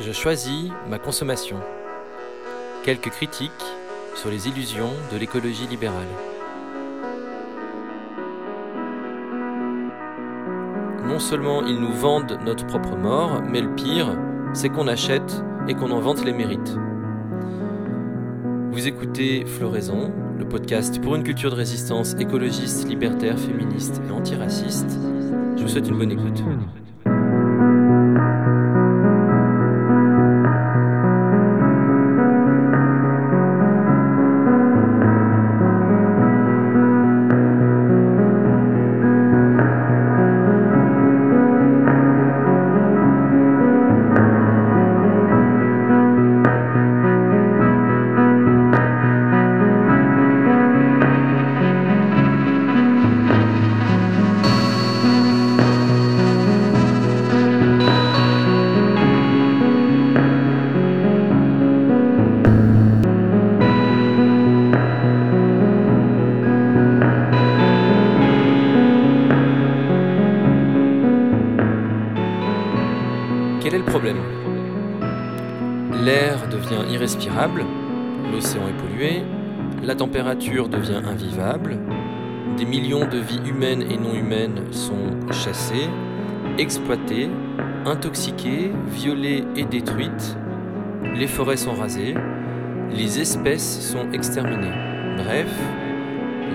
Je choisis ma consommation. Quelques critiques sur les illusions de l'écologie libérale. Non seulement ils nous vendent notre propre mort, mais le pire, c'est qu'on achète et qu'on en vante les mérites. Vous écoutez Floraison, le podcast pour une culture de résistance écologiste, libertaire, féministe et antiraciste. Je vous souhaite une bonne écoute. Devient invivable, des millions de vies humaines et non humaines sont chassées, exploitées, intoxiquées, violées et détruites, les forêts sont rasées, les espèces sont exterminées. Bref,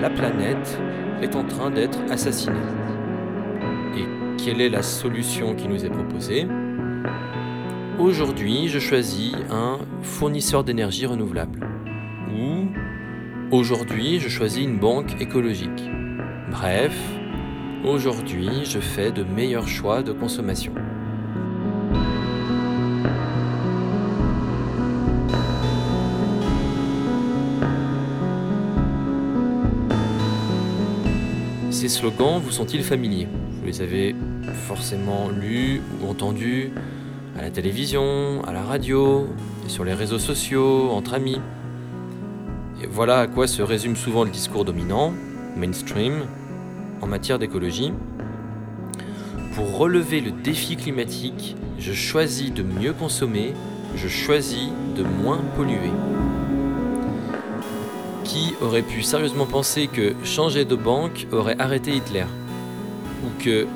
la planète est en train d'être assassinée. Et quelle est la solution qui nous est proposée? Aujourd'hui, je choisis un fournisseur d'énergie renouvelable. Ou aujourd'hui, je choisis une banque écologique. Bref, aujourd'hui, je fais de meilleurs choix de consommation. Ces slogans vous sont-ils familiers? Vous les avez forcément lus ou entendus à la télévision, à la radio, sur les réseaux sociaux, entre amis? Voilà à quoi se résume souvent le discours dominant, mainstream, en matière d'écologie. Pour relever le défi climatique, je choisis de mieux consommer, je choisis de moins polluer. Qui aurait pu sérieusement penser que changer de banque aurait arrêté Hitler? Ou que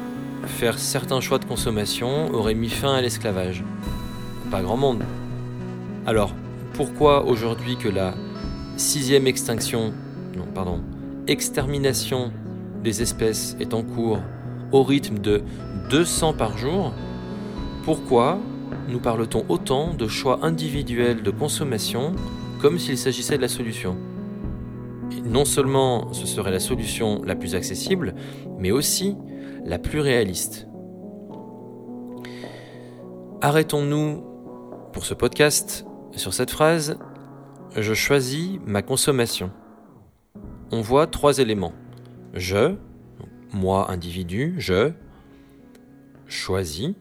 faire certains choix de consommation aurait mis fin à l'esclavage? Pas grand monde. Alors, pourquoi aujourd'hui que la sixième extinction, non, pardon, extermination des espèces est en cours au rythme de 200 par jour, pourquoi nous parle-t-on autant de choix individuels de consommation comme s'il s'agissait de la solution? Non seulement ce serait la solution la plus accessible, mais aussi la plus réaliste. Arrêtons-nous pour ce podcast sur cette phrase Je choisis ma consommation. On voit trois éléments. Je, moi individu, je choisis,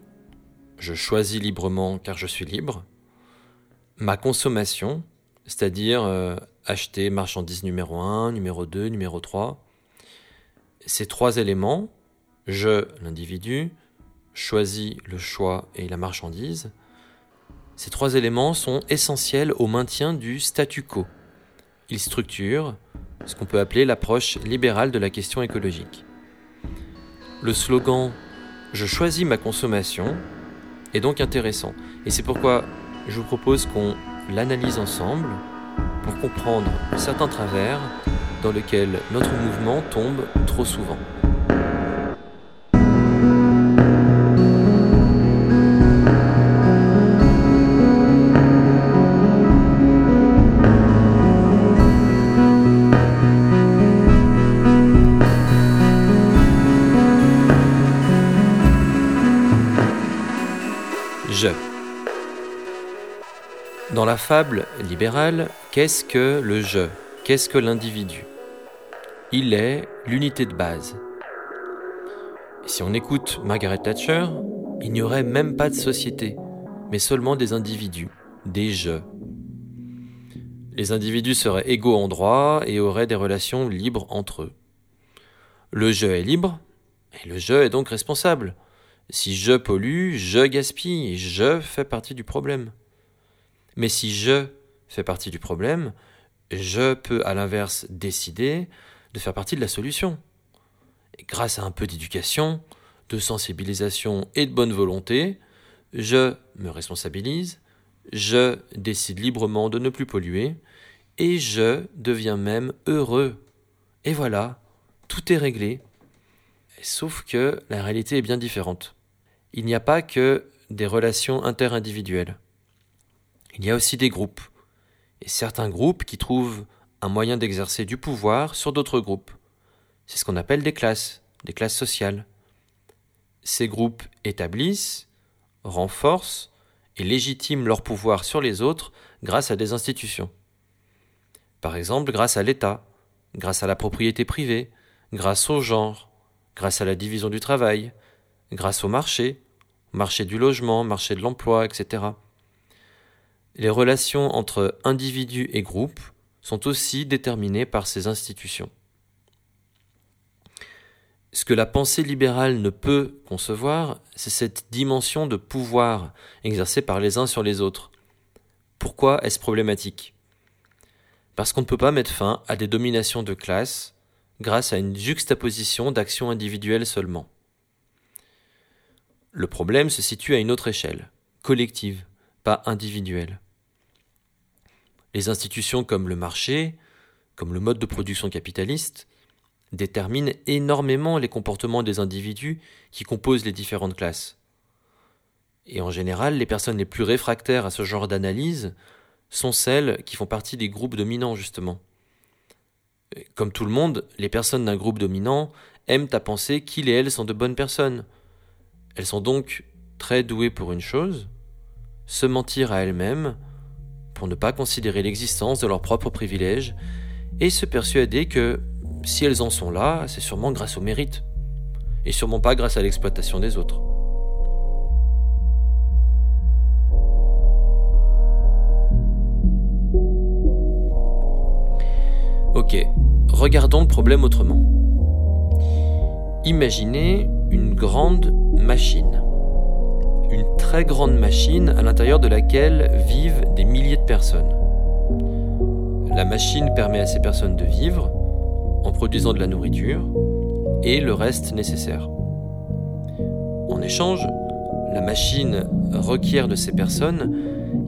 je choisis librement car je suis libre. Ma consommation, c'est-à-dire euh, acheter marchandise numéro 1, numéro 2, numéro 3. Ces trois éléments, je, l'individu, choisis le choix et la marchandise. Ces trois éléments sont essentiels au maintien du statu quo. Ils structurent ce qu'on peut appeler l'approche libérale de la question écologique. Le slogan Je choisis ma consommation est donc intéressant et c'est pourquoi je vous propose qu'on l'analyse ensemble pour comprendre certains travers dans lesquels notre mouvement tombe trop souvent. La fable libérale, qu'est-ce que le je? Qu'est-ce que l'individu? Il est l'unité de base. Et si on écoute Margaret Thatcher, il n'y aurait même pas de société, mais seulement des individus, des je. Les individus seraient égaux en droit et auraient des relations libres entre eux. Le je est libre, et le je est donc responsable. Si je pollue, je gaspille, je fais partie du problème. Mais si je fais partie du problème, je peux à l'inverse décider de faire partie de la solution. Grâce à un peu d'éducation, de sensibilisation et de bonne volonté, je me responsabilise, je décide librement de ne plus polluer, et je deviens même heureux. Et voilà, tout est réglé. Sauf que la réalité est bien différente. Il n'y a pas que des relations interindividuelles. Il y a aussi des groupes. Et certains groupes qui trouvent un moyen d'exercer du pouvoir sur d'autres groupes. C'est ce qu'on appelle des classes, des classes sociales. Ces groupes établissent, renforcent et légitiment leur pouvoir sur les autres grâce à des institutions. Par exemple, grâce à l'État, grâce à la propriété privée, grâce au genre, grâce à la division du travail, grâce au marché, marché du logement, marché de l'emploi, etc. Les relations entre individus et groupes sont aussi déterminées par ces institutions. Ce que la pensée libérale ne peut concevoir, c'est cette dimension de pouvoir exercée par les uns sur les autres. Pourquoi est-ce problématique? Parce qu'on ne peut pas mettre fin à des dominations de classe grâce à une juxtaposition d'actions individuelles seulement. Le problème se situe à une autre échelle, collective, pas individuelle. Les institutions comme le marché, comme le mode de production capitaliste, déterminent énormément les comportements des individus qui composent les différentes classes. Et en général, les personnes les plus réfractaires à ce genre d'analyse sont celles qui font partie des groupes dominants, justement. Comme tout le monde, les personnes d'un groupe dominant aiment à penser qu'ils et elles sont de bonnes personnes. Elles sont donc très douées pour une chose, se mentir à elles-mêmes, pour ne pas considérer l'existence de leurs propres privilèges, et se persuader que si elles en sont là, c'est sûrement grâce au mérite, et sûrement pas grâce à l'exploitation des autres. Ok, regardons le problème autrement. Imaginez une grande machine. Une très grande machine à l'intérieur de laquelle vivent des milliers de personnes. La machine permet à ces personnes de vivre en produisant de la nourriture et le reste nécessaire. En échange, la machine requiert de ces personnes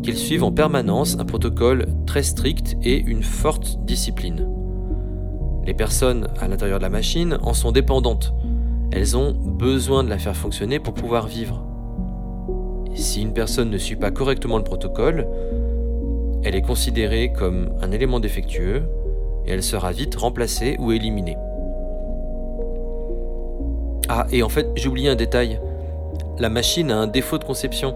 qu'elles suivent en permanence un protocole très strict et une forte discipline. Les personnes à l'intérieur de la machine en sont dépendantes. Elles ont besoin de la faire fonctionner pour pouvoir vivre. Si une personne ne suit pas correctement le protocole, elle est considérée comme un élément défectueux et elle sera vite remplacée ou éliminée. Ah, et en fait, j'ai oublié un détail. La machine a un défaut de conception.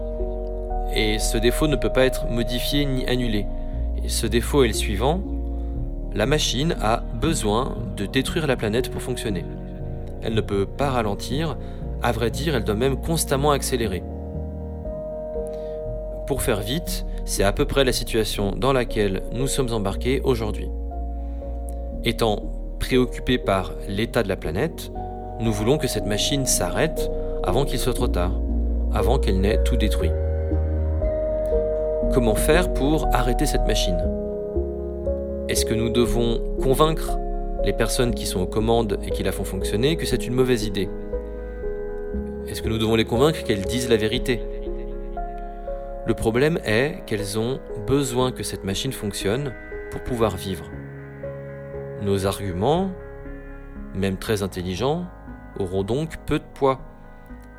Et ce défaut ne peut pas être modifié ni annulé. Ce défaut est le suivant la machine a besoin de détruire la planète pour fonctionner. Elle ne peut pas ralentir, à vrai dire, elle doit même constamment accélérer. Pour faire vite, c'est à peu près la situation dans laquelle nous sommes embarqués aujourd'hui. Étant préoccupés par l'état de la planète, nous voulons que cette machine s'arrête avant qu'il soit trop tard, avant qu'elle n'ait tout détruit. Comment faire pour arrêter cette machine? Est-ce que nous devons convaincre les personnes qui sont aux commandes et qui la font fonctionner que c'est une mauvaise idée? Est-ce que nous devons les convaincre qu'elles disent la vérité? Le problème est qu'elles ont besoin que cette machine fonctionne pour pouvoir vivre. Nos arguments, même très intelligents, auront donc peu de poids.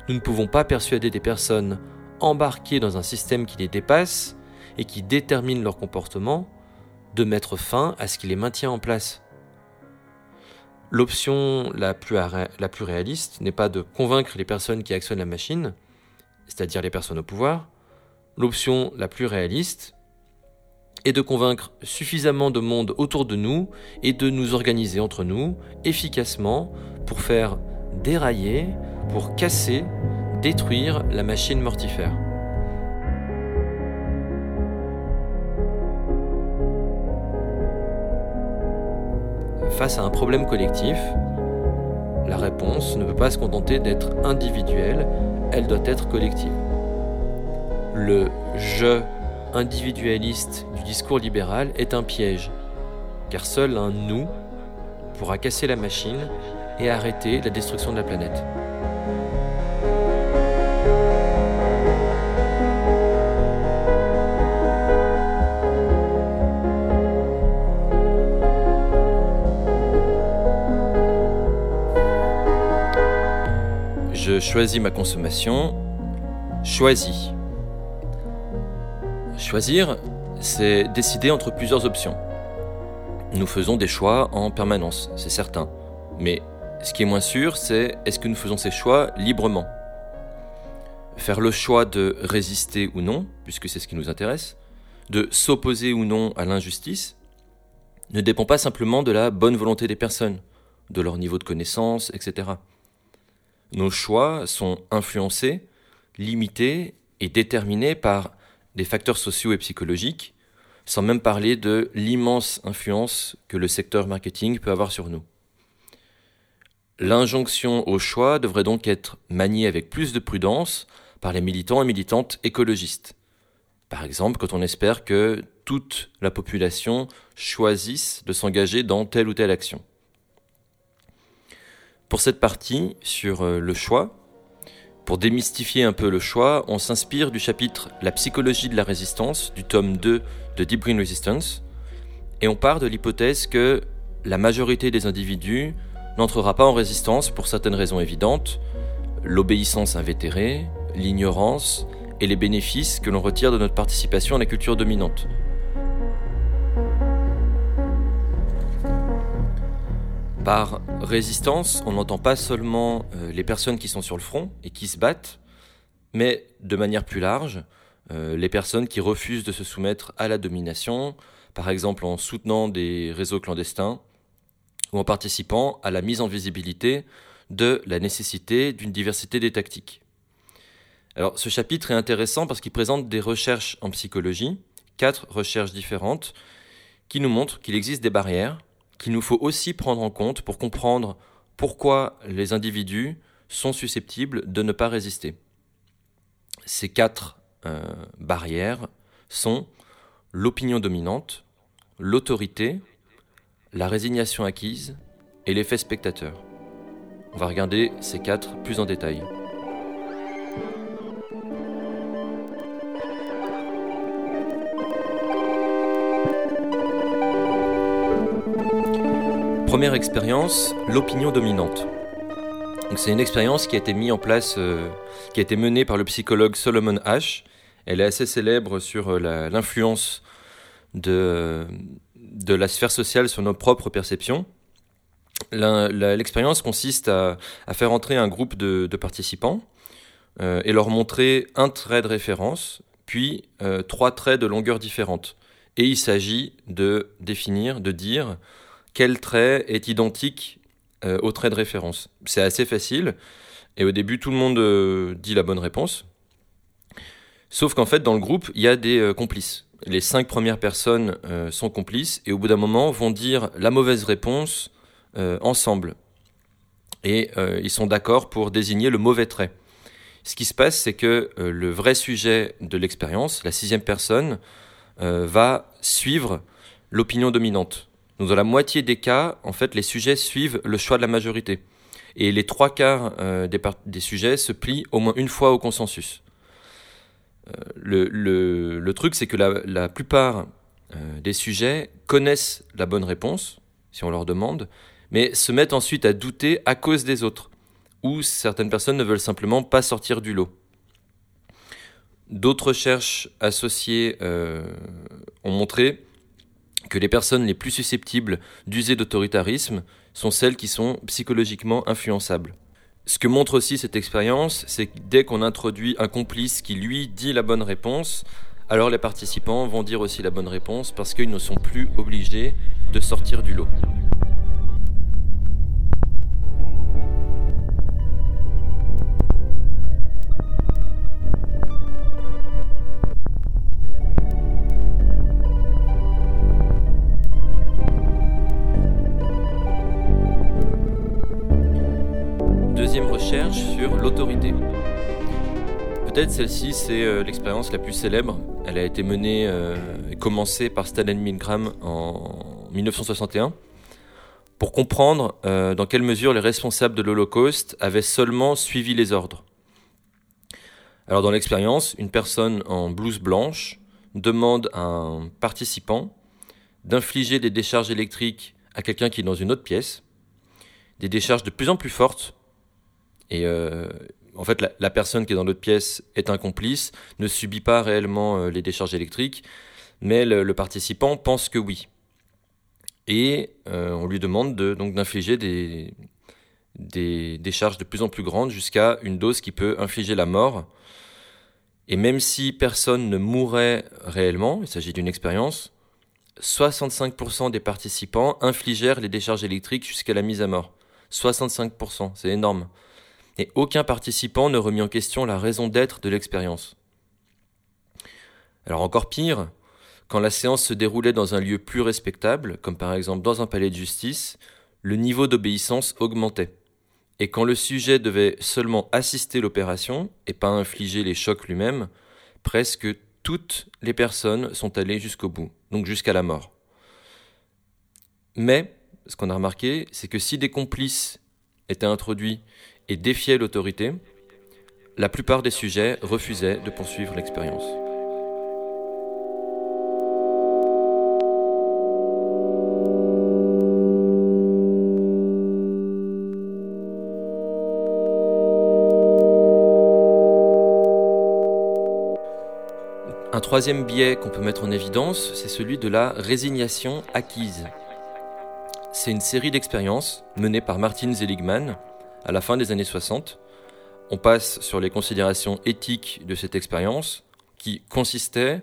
Nous ne pouvons pas persuader des personnes embarquées dans un système qui les dépasse et qui détermine leur comportement de mettre fin à ce qui les maintient en place. L'option la plus, réaliste n'est pas de convaincre les personnes qui actionnent la machine, c'est-à-dire les personnes au pouvoir. L'option la plus réaliste est de convaincre suffisamment de monde autour de nous et de nous organiser entre nous efficacement pour faire dérailler, pour casser, détruire la machine mortifère. Face à un problème collectif, la réponse ne peut pas se contenter d'être individuelle, elle doit être collective. Le je individualiste du discours libéral est un piège, car seul un nous pourra casser la machine et arrêter la destruction de la planète. Je choisis ma consommation. Choisis. Choisir, c'est décider entre plusieurs options. Nous faisons des choix en permanence, c'est certain. Mais ce qui est moins sûr, c'est est-ce que nous faisons ces choix librement? Faire le choix de résister ou non, puisque c'est ce qui nous intéresse, de s'opposer ou non à l'injustice, ne dépend pas simplement de la bonne volonté des personnes, de leur niveau de connaissance, etc. Nos choix sont influencés, limités et déterminés par des facteurs sociaux et psychologiques, sans même parler de l'immense influence que le secteur marketing peut avoir sur nous. L'injonction au choix devrait donc être maniée avec plus de prudence par les militants et militantes écologistes. Par exemple, quand on espère que toute la population choisisse de s'engager dans telle ou telle action. Pour cette partie sur euh, le choix, pour démystifier un peu le choix, on s'inspire du chapitre La psychologie de la résistance du tome 2 de Deep Green Resistance, et on part de l'hypothèse que la majorité des individus n'entrera pas en résistance pour certaines raisons évidentes, l'obéissance invétérée, l'ignorance et les bénéfices que l'on retire de notre participation à la culture dominante. Par résistance, on n'entend pas seulement euh, les personnes qui sont sur le front et qui se battent, mais de manière plus large, euh, les personnes qui refusent de se soumettre à la domination, par exemple en soutenant des réseaux clandestins ou en participant à la mise en visibilité de la nécessité d'une diversité des tactiques. Alors ce chapitre est intéressant parce qu'il présente des recherches en psychologie, quatre recherches différentes, qui nous montrent qu'il existe des barrières qu'il nous faut aussi prendre en compte pour comprendre pourquoi les individus sont susceptibles de ne pas résister. Ces quatre euh, barrières sont l'opinion dominante, l'autorité, la résignation acquise et l'effet spectateur. On va regarder ces quatre plus en détail. Première expérience, l'opinion dominante. C'est une expérience qui a été mise en place, euh, qui a été menée par le psychologue Solomon Ash. Elle est assez célèbre sur euh, l'influence de, la sphère sociale sur nos propres perceptions. L'expérience consiste à, faire entrer un groupe de, participants euh, et leur montrer un trait de référence, puis trois traits de longueur différente. Et il s'agit de définir, de dire quel trait est identique euh, au trait de référence. C'est assez facile, et au début tout le monde euh, dit la bonne réponse. Sauf qu'en fait dans le groupe il y a des euh, complices. Les cinq premières personnes sont complices et au bout d'un moment vont dire la mauvaise réponse ensemble. Et ils sont d'accord pour désigner le mauvais trait. Ce qui se passe, c'est que le vrai sujet de l'expérience, la sixième personne, va suivre l'opinion dominante. Donc dans la moitié des cas, en fait, les sujets suivent le choix de la majorité. Et les trois quarts euh, des, sujets se plient au moins une fois au consensus. Euh, le, truc, c'est que la, la plupart euh, des sujets connaissent la bonne réponse, si on leur demande, mais se mettent ensuite à douter à cause des autres, ou certaines personnes ne veulent simplement pas sortir du lot. D'autres recherches associées ont montré que les personnes les plus susceptibles d'user d'autoritarisme sont celles qui sont psychologiquement influençables. Ce que montre aussi cette expérience, c'est que dès qu'on introduit un complice qui lui dit la bonne réponse, alors les participants vont dire aussi la bonne réponse parce qu'ils ne sont plus obligés de sortir du lot. Tête, celle-ci, c'est euh, l'expérience la plus célèbre. Elle a été menée euh, et commencée par Stanley Milgram en 1961 pour comprendre euh, dans quelle mesure les responsables de l'Holocauste avaient seulement suivi les ordres. Alors dans l'expérience, une personne en blouse blanche demande à un participant d'infliger des décharges électriques à quelqu'un qui est dans une autre pièce, des décharges de plus en plus fortes, et en fait la, personne qui est dans l'autre pièce est un complice, ne subit pas réellement euh, les décharges électriques, mais le participant pense que oui et euh, on lui demande de, donc d'infliger des, des, charges de plus en plus grandes jusqu'à une dose qui peut infliger la mort. Et même si personne ne mourrait réellement, il s'agit d'une expérience, 65% des participants infligèrent les décharges électriques jusqu'à la mise à mort. 65%, c'est énorme. Et aucun participant ne remet en question la raison d'être de l'expérience. Alors encore pire, quand la séance se déroulait dans un lieu plus respectable, comme par exemple dans un palais de justice, le niveau d'obéissance augmentait. Et quand le sujet devait seulement assister l'opération et pas infliger les chocs lui-même, presque toutes les personnes sont allées jusqu'au bout, donc jusqu'à la mort. Mais, ce qu'on a remarqué, c'est que si des complices étaient introduits et défiaient l'autorité, la plupart des sujets refusaient de poursuivre l'expérience. Un troisième biais qu'on peut mettre en évidence, c'est celui de la résignation acquise. C'est une série d'expériences menées par Martin Seligman à la fin des années 60. On passe sur les considérations éthiques de cette expérience qui consistait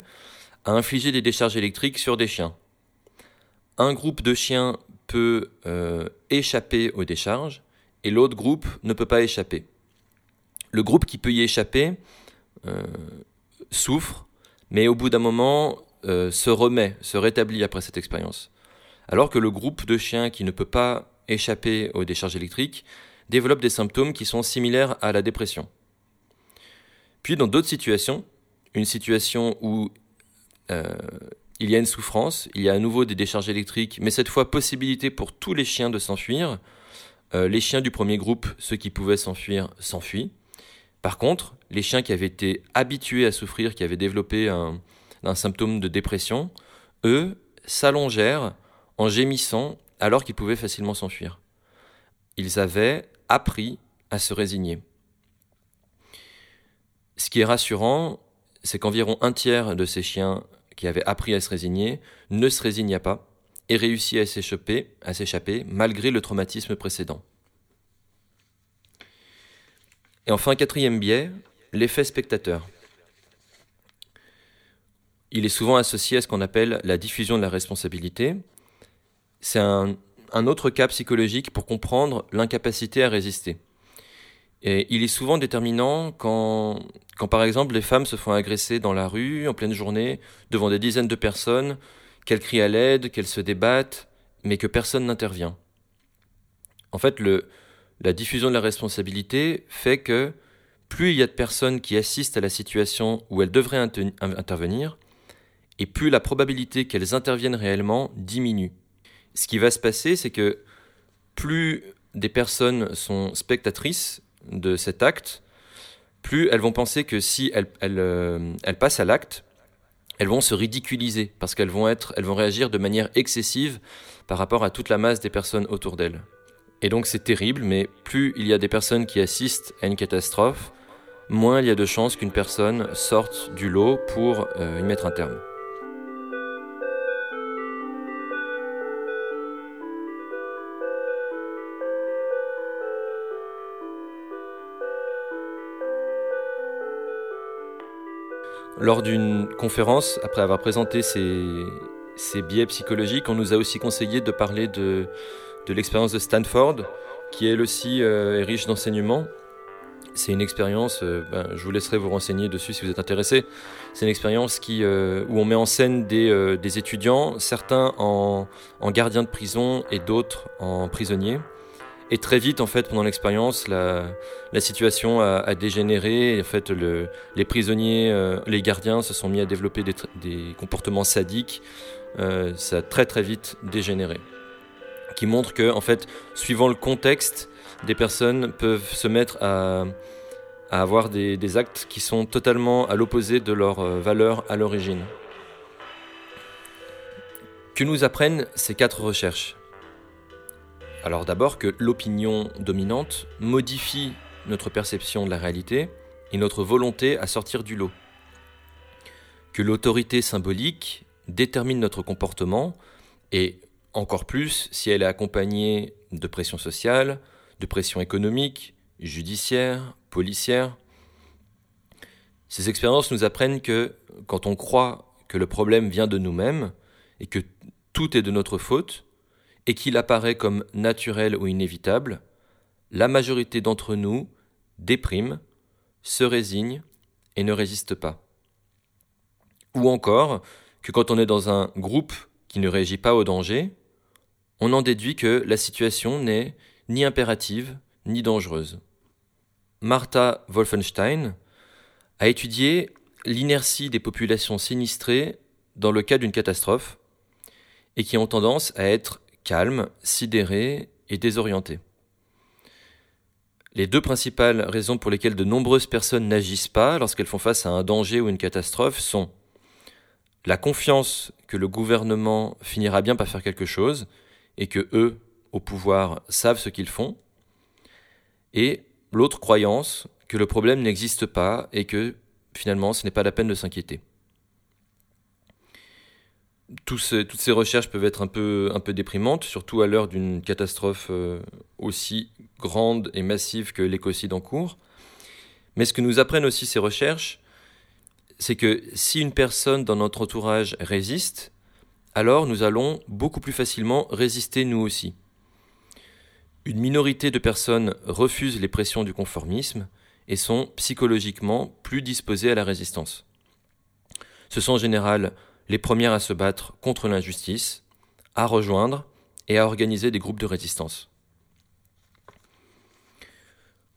à infliger des décharges électriques sur des chiens. Un groupe de chiens peut euh, échapper aux décharges et l'autre groupe ne peut pas échapper. Le groupe qui peut y échapper euh, souffre mais au bout d'un moment euh, se remet, se rétablit après cette expérience. Alors que le groupe de chiens qui ne peut pas échapper aux décharges électriques développe des symptômes qui sont similaires à la dépression. Puis dans d'autres situations, une situation où euh, il y a une souffrance, il y a à nouveau des décharges électriques, mais cette fois possibilité pour tous les chiens de s'enfuir. Euh, les chiens du premier groupe, ceux qui pouvaient s'enfuir, s'enfuient. Par contre, les chiens qui avaient été habitués à souffrir, qui avaient développé un, symptôme de dépression, eux s'allongèrent en gémissant alors qu'ils pouvaient facilement s'enfuir. Ils avaient appris à se résigner. Ce qui est rassurant, c'est qu'environ un tiers de ces chiens qui avaient appris à se résigner ne se résigna pas et réussit à s'échapper, à s'échapper malgré le traumatisme précédent. Et enfin, quatrième biais, l'effet spectateur. Il est souvent associé à ce qu'on appelle la diffusion de la responsabilité. C'est un, autre cas psychologique pour comprendre l'incapacité à résister. Et il est souvent déterminant quand, par exemple, les femmes se font agresser dans la rue, en pleine journée, devant des dizaines de personnes, qu'elles crient à l'aide, qu'elles se débattent, mais que personne n'intervient. En fait, la diffusion de la responsabilité fait que plus il y a de personnes qui assistent à la situation où elles devraient intervenir, et plus la probabilité qu'elles interviennent réellement diminue. Ce qui va se passer, c'est que plus des personnes sont spectatrices de cet acte, plus elles vont penser que si elles, euh, passent à l'acte, elles vont se ridiculiser parce qu'elles vont être, elles vont réagir de manière excessive par rapport à toute la masse des personnes autour d'elles. Et donc c'est terrible, mais plus il y a des personnes qui assistent à une catastrophe, moins il y a de chances qu'une personne sorte du lot pour euh, y mettre un terme. Lors d'une conférence, après avoir présenté ces, biais psychologiques, on nous a aussi conseillé de parler de l'expérience de Stanford, qui elle aussi euh, est riche d'enseignements. C'est une expérience, euh, ben, je vous laisserai vous renseigner dessus si vous êtes intéressé. C'est une expérience qui, euh, où on met en scène des, des étudiants, certains en, en gardiens de prison et d'autres en prisonniers. Et très vite, en fait, pendant l'expérience, la, situation a, dégénéré. en fait, les prisonniers, euh, les gardiens se sont mis à développer des, comportements sadiques. Euh, ça a très très vite dégénéré. Qui montre que, en fait, suivant le contexte, des personnes peuvent se mettre à, avoir des, actes qui sont totalement à l'opposé de leurs euh, valeurs à l'origine. Que nous apprennent ces quatre recherches? Alors d'abord que l'opinion dominante modifie notre perception de la réalité et notre volonté à sortir du lot. Que l'autorité symbolique détermine notre comportement et encore plus si elle est accompagnée de pression sociale, de pression économique, judiciaire, policière. Ces expériences nous apprennent que quand on croit que le problème vient de nous-mêmes et que tout est de notre faute, et qu'il apparaît comme naturel ou inévitable, la majorité d'entre nous déprime, se résigne et ne résiste pas. Ou encore que quand on est dans un groupe qui ne réagit pas au danger, on en déduit que la situation n'est ni impérative ni dangereuse. Martha Wolfenstein a étudié l'inertie des populations sinistrées dans le cas d'une catastrophe et qui ont tendance à être calme, sidéré et désorienté. Les deux principales raisons pour lesquelles de nombreuses personnes n'agissent pas lorsqu'elles font face à un danger ou une catastrophe sont la confiance que le gouvernement finira bien par faire quelque chose et que eux, au pouvoir, savent ce qu'ils font, et l'autre croyance que le problème n'existe pas et que finalement ce n'est pas la peine de s'inquiéter toutes ces recherches peuvent être un peu, un peu déprimantes, surtout à l'heure d'une catastrophe euh, aussi grande et massive que l'écocide en cours. Mais ce que nous apprennent aussi ces recherches, c'est que si une personne dans notre entourage résiste, alors nous allons beaucoup plus facilement résister nous aussi. Une minorité de personnes refusent les pressions du conformisme et sont psychologiquement plus disposées à la résistance. Ce sont en général les premières à se battre contre l'injustice, à rejoindre et à organiser des groupes de résistance.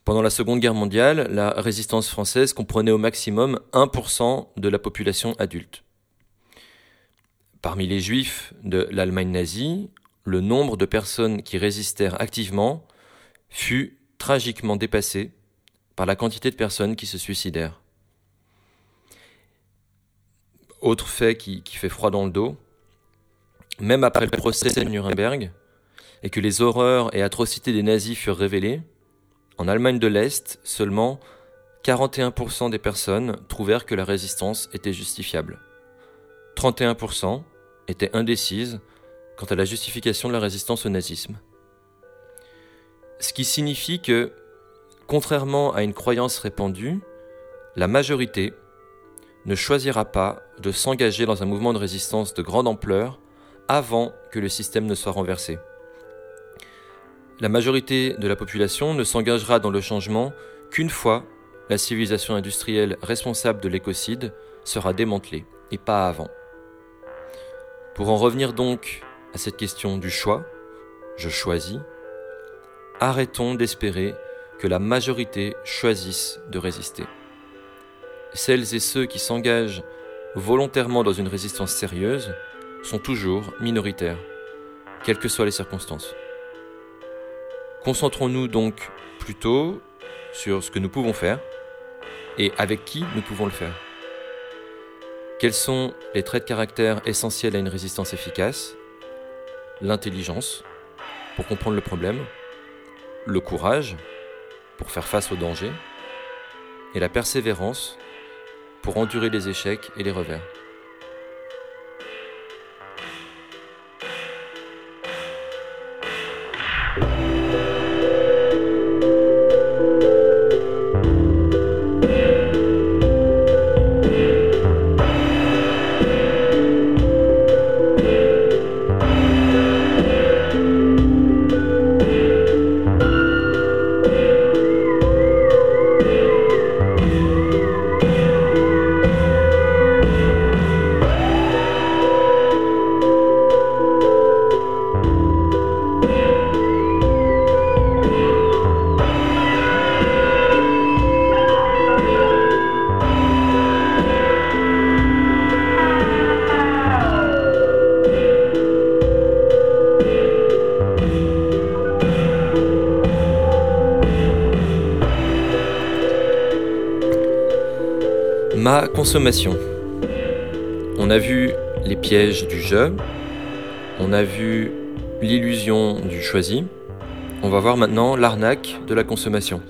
Pendant la Seconde Guerre mondiale, la résistance française comprenait au maximum 1% de la population adulte. Parmi les juifs de l'Allemagne nazie, le nombre de personnes qui résistèrent activement fut tragiquement dépassé par la quantité de personnes qui se suicidèrent. Autre fait qui, fait froid dans le dos, même après le procès de Nuremberg, et que les horreurs et atrocités des nazis furent révélées, en Allemagne de l'Est, seulement 41% des personnes trouvèrent que la résistance était justifiable. 31% étaient indécises quant à la justification de la résistance au nazisme. Ce qui signifie que, contrairement à une croyance répandue, la majorité ne choisira pas de s'engager dans un mouvement de résistance de grande ampleur avant que le système ne soit renversé. La majorité de la population ne s'engagera dans le changement qu'une fois la civilisation industrielle responsable de l'écocide sera démantelée, et pas avant. Pour en revenir donc à cette question du choix, je choisis, arrêtons d'espérer que la majorité choisisse de résister celles et ceux qui s'engagent volontairement dans une résistance sérieuse sont toujours minoritaires, quelles que soient les circonstances. Concentrons-nous donc plutôt sur ce que nous pouvons faire et avec qui nous pouvons le faire. Quels sont les traits de caractère essentiels à une résistance efficace? L'intelligence, pour comprendre le problème, le courage, pour faire face au danger, et la persévérance, pour endurer les échecs et les revers. Consommation. On a vu les pièges du jeu, on a vu l'illusion du choisi, on va voir maintenant l'arnaque de la consommation.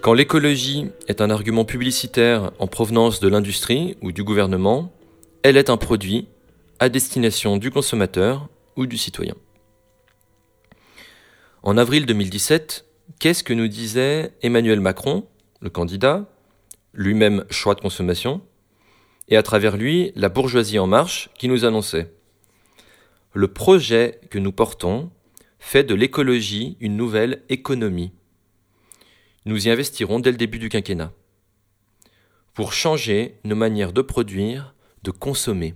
Quand l'écologie est un argument publicitaire en provenance de l'industrie ou du gouvernement, elle est un produit à destination du consommateur ou du citoyen. En avril 2017, qu'est-ce que nous disait Emmanuel Macron, le candidat, lui-même choix de consommation, et à travers lui la bourgeoisie en marche qui nous annonçait Le projet que nous portons fait de l'écologie une nouvelle économie. Nous y investirons dès le début du quinquennat pour changer nos manières de produire, de consommer.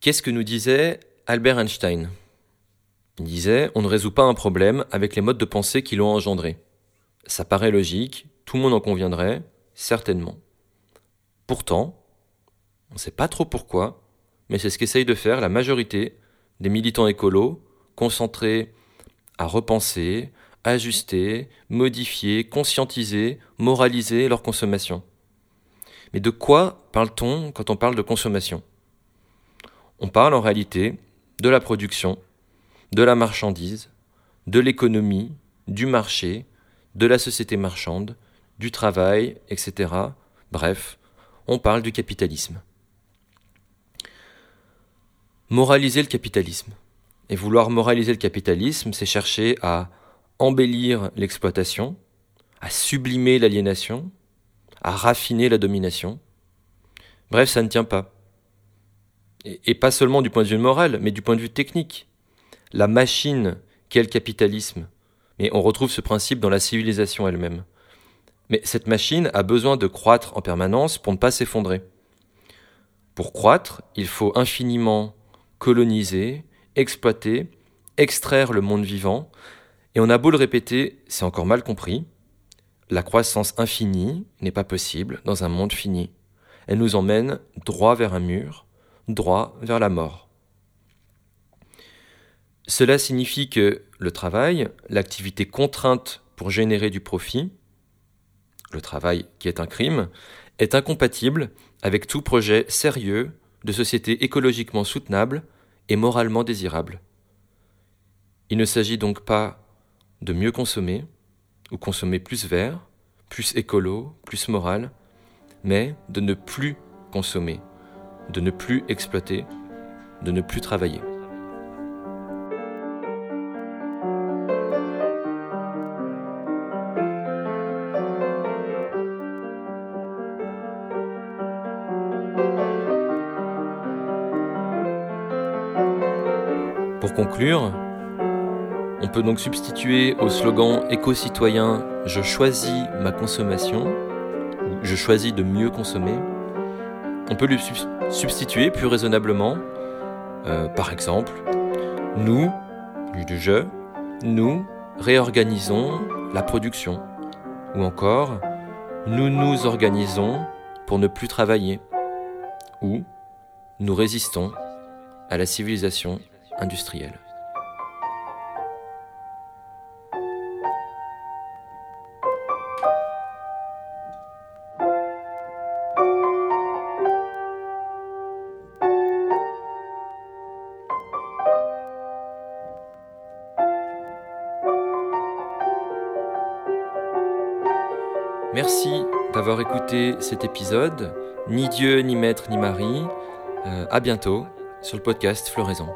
Qu'est-ce que nous disait Albert Einstein? Il disait On ne résout pas un problème avec les modes de pensée qui l'ont engendré. Ça paraît logique, tout le monde en conviendrait, certainement. Pourtant, on ne sait pas trop pourquoi, mais c'est ce qu'essaye de faire la majorité des militants écolos concentrés à repenser, ajuster, modifier, conscientiser, moraliser leur consommation. Mais de quoi parle-t-on quand on parle de consommation? On parle en réalité de la production, de la marchandise, de l'économie, du marché, de la société marchande, du travail, etc. Bref, on parle du capitalisme. Moraliser le capitalisme. Et vouloir moraliser le capitalisme, c'est chercher à embellir l'exploitation, à sublimer l'aliénation, à raffiner la domination. Bref, ça ne tient pas et, pas seulement du point de vue moral, mais du point de vue technique. La machine qu'est le capitalisme, mais on retrouve ce principe dans la civilisation elle-même. Mais cette machine a besoin de croître en permanence pour ne pas s'effondrer. Pour croître, il faut infiniment coloniser, exploiter, extraire le monde vivant, et on a beau le répéter, c'est encore mal compris. La croissance infinie n'est pas possible dans un monde fini. Elle nous emmène droit vers un mur, droit vers la mort. Cela signifie que le travail, l'activité contrainte pour générer du profit, le travail qui est un crime, est incompatible avec tout projet sérieux de société écologiquement soutenable et moralement désirable. Il ne s'agit donc pas de mieux consommer, ou consommer plus vert, plus écolo, plus moral, mais de ne plus consommer, de ne plus exploiter, de ne plus travailler. Pour conclure, on peut donc substituer au slogan éco-citoyen Je choisis ma consommation, ou Je choisis de mieux consommer, on peut lui substituer plus raisonnablement, euh, par exemple, nous, du jeu, nous réorganisons la production. Ou encore, nous nous organisons pour ne plus travailler. Ou nous résistons à la civilisation industrielle. Merci d'avoir écouté cet épisode. Ni Dieu, ni Maître, ni Marie. Euh, à bientôt sur le podcast Floraison.